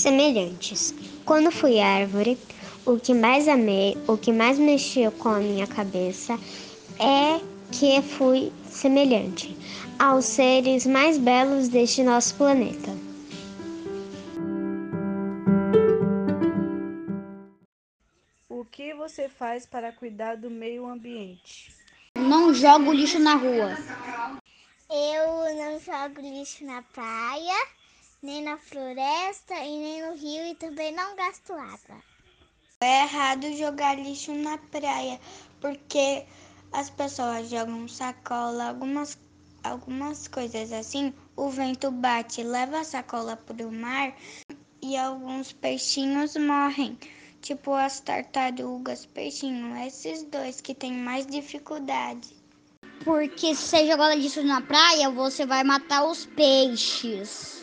Semelhantes. Quando fui árvore, o que mais amei, o que mais mexeu com a minha cabeça é que fui semelhante aos seres mais belos deste nosso planeta. O que você faz para cuidar do meio ambiente? Não jogo lixo na rua. Eu não jogo lixo na praia nem na floresta e nem no rio e também não gasto água. É errado jogar lixo na praia, porque as pessoas jogam sacola, algumas, algumas coisas assim, o vento bate, leva a sacola para o mar e alguns peixinhos morrem. Tipo as tartarugas, peixinho, esses dois que têm mais dificuldade. Porque se você jogar lixo na praia, você vai matar os peixes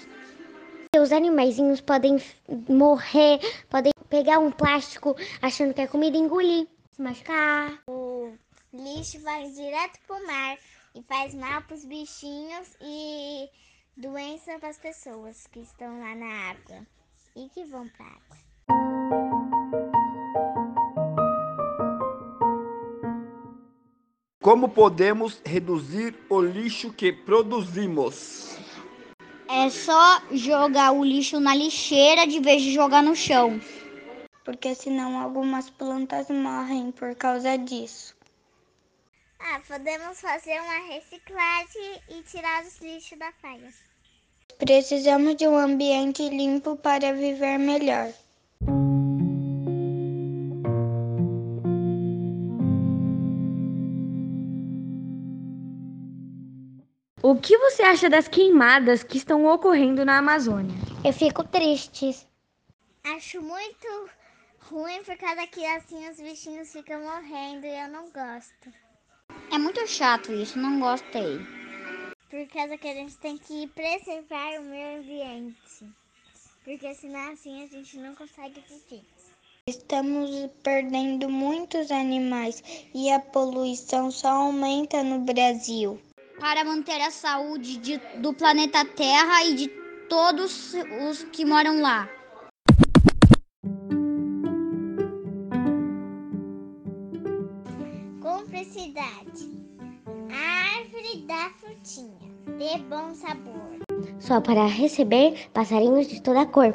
os animaizinhos podem morrer, podem pegar um plástico achando que é comida e engolir, se machucar. O lixo vai direto pro mar e faz mal pros bichinhos e doença para as pessoas que estão lá na água e que vão pra água. Como podemos reduzir o lixo que produzimos? É só jogar o lixo na lixeira de vez de jogar no chão. Porque senão algumas plantas morrem por causa disso. Ah, podemos fazer uma reciclagem e tirar os lixos da praia. Precisamos de um ambiente limpo para viver melhor. O que você acha das queimadas que estão ocorrendo na Amazônia? Eu fico triste. Acho muito ruim por causa que assim os bichinhos ficam morrendo e eu não gosto. É muito chato isso, não gostei. Por causa que a gente tem que preservar o meio ambiente. Porque senão assim a gente não consegue viver. Estamos perdendo muitos animais e a poluição só aumenta no Brasil para manter a saúde de, do planeta Terra e de todos os que moram lá. Cumplicidade. A árvore da frutinha, de bom sabor. Só para receber passarinhos de toda cor.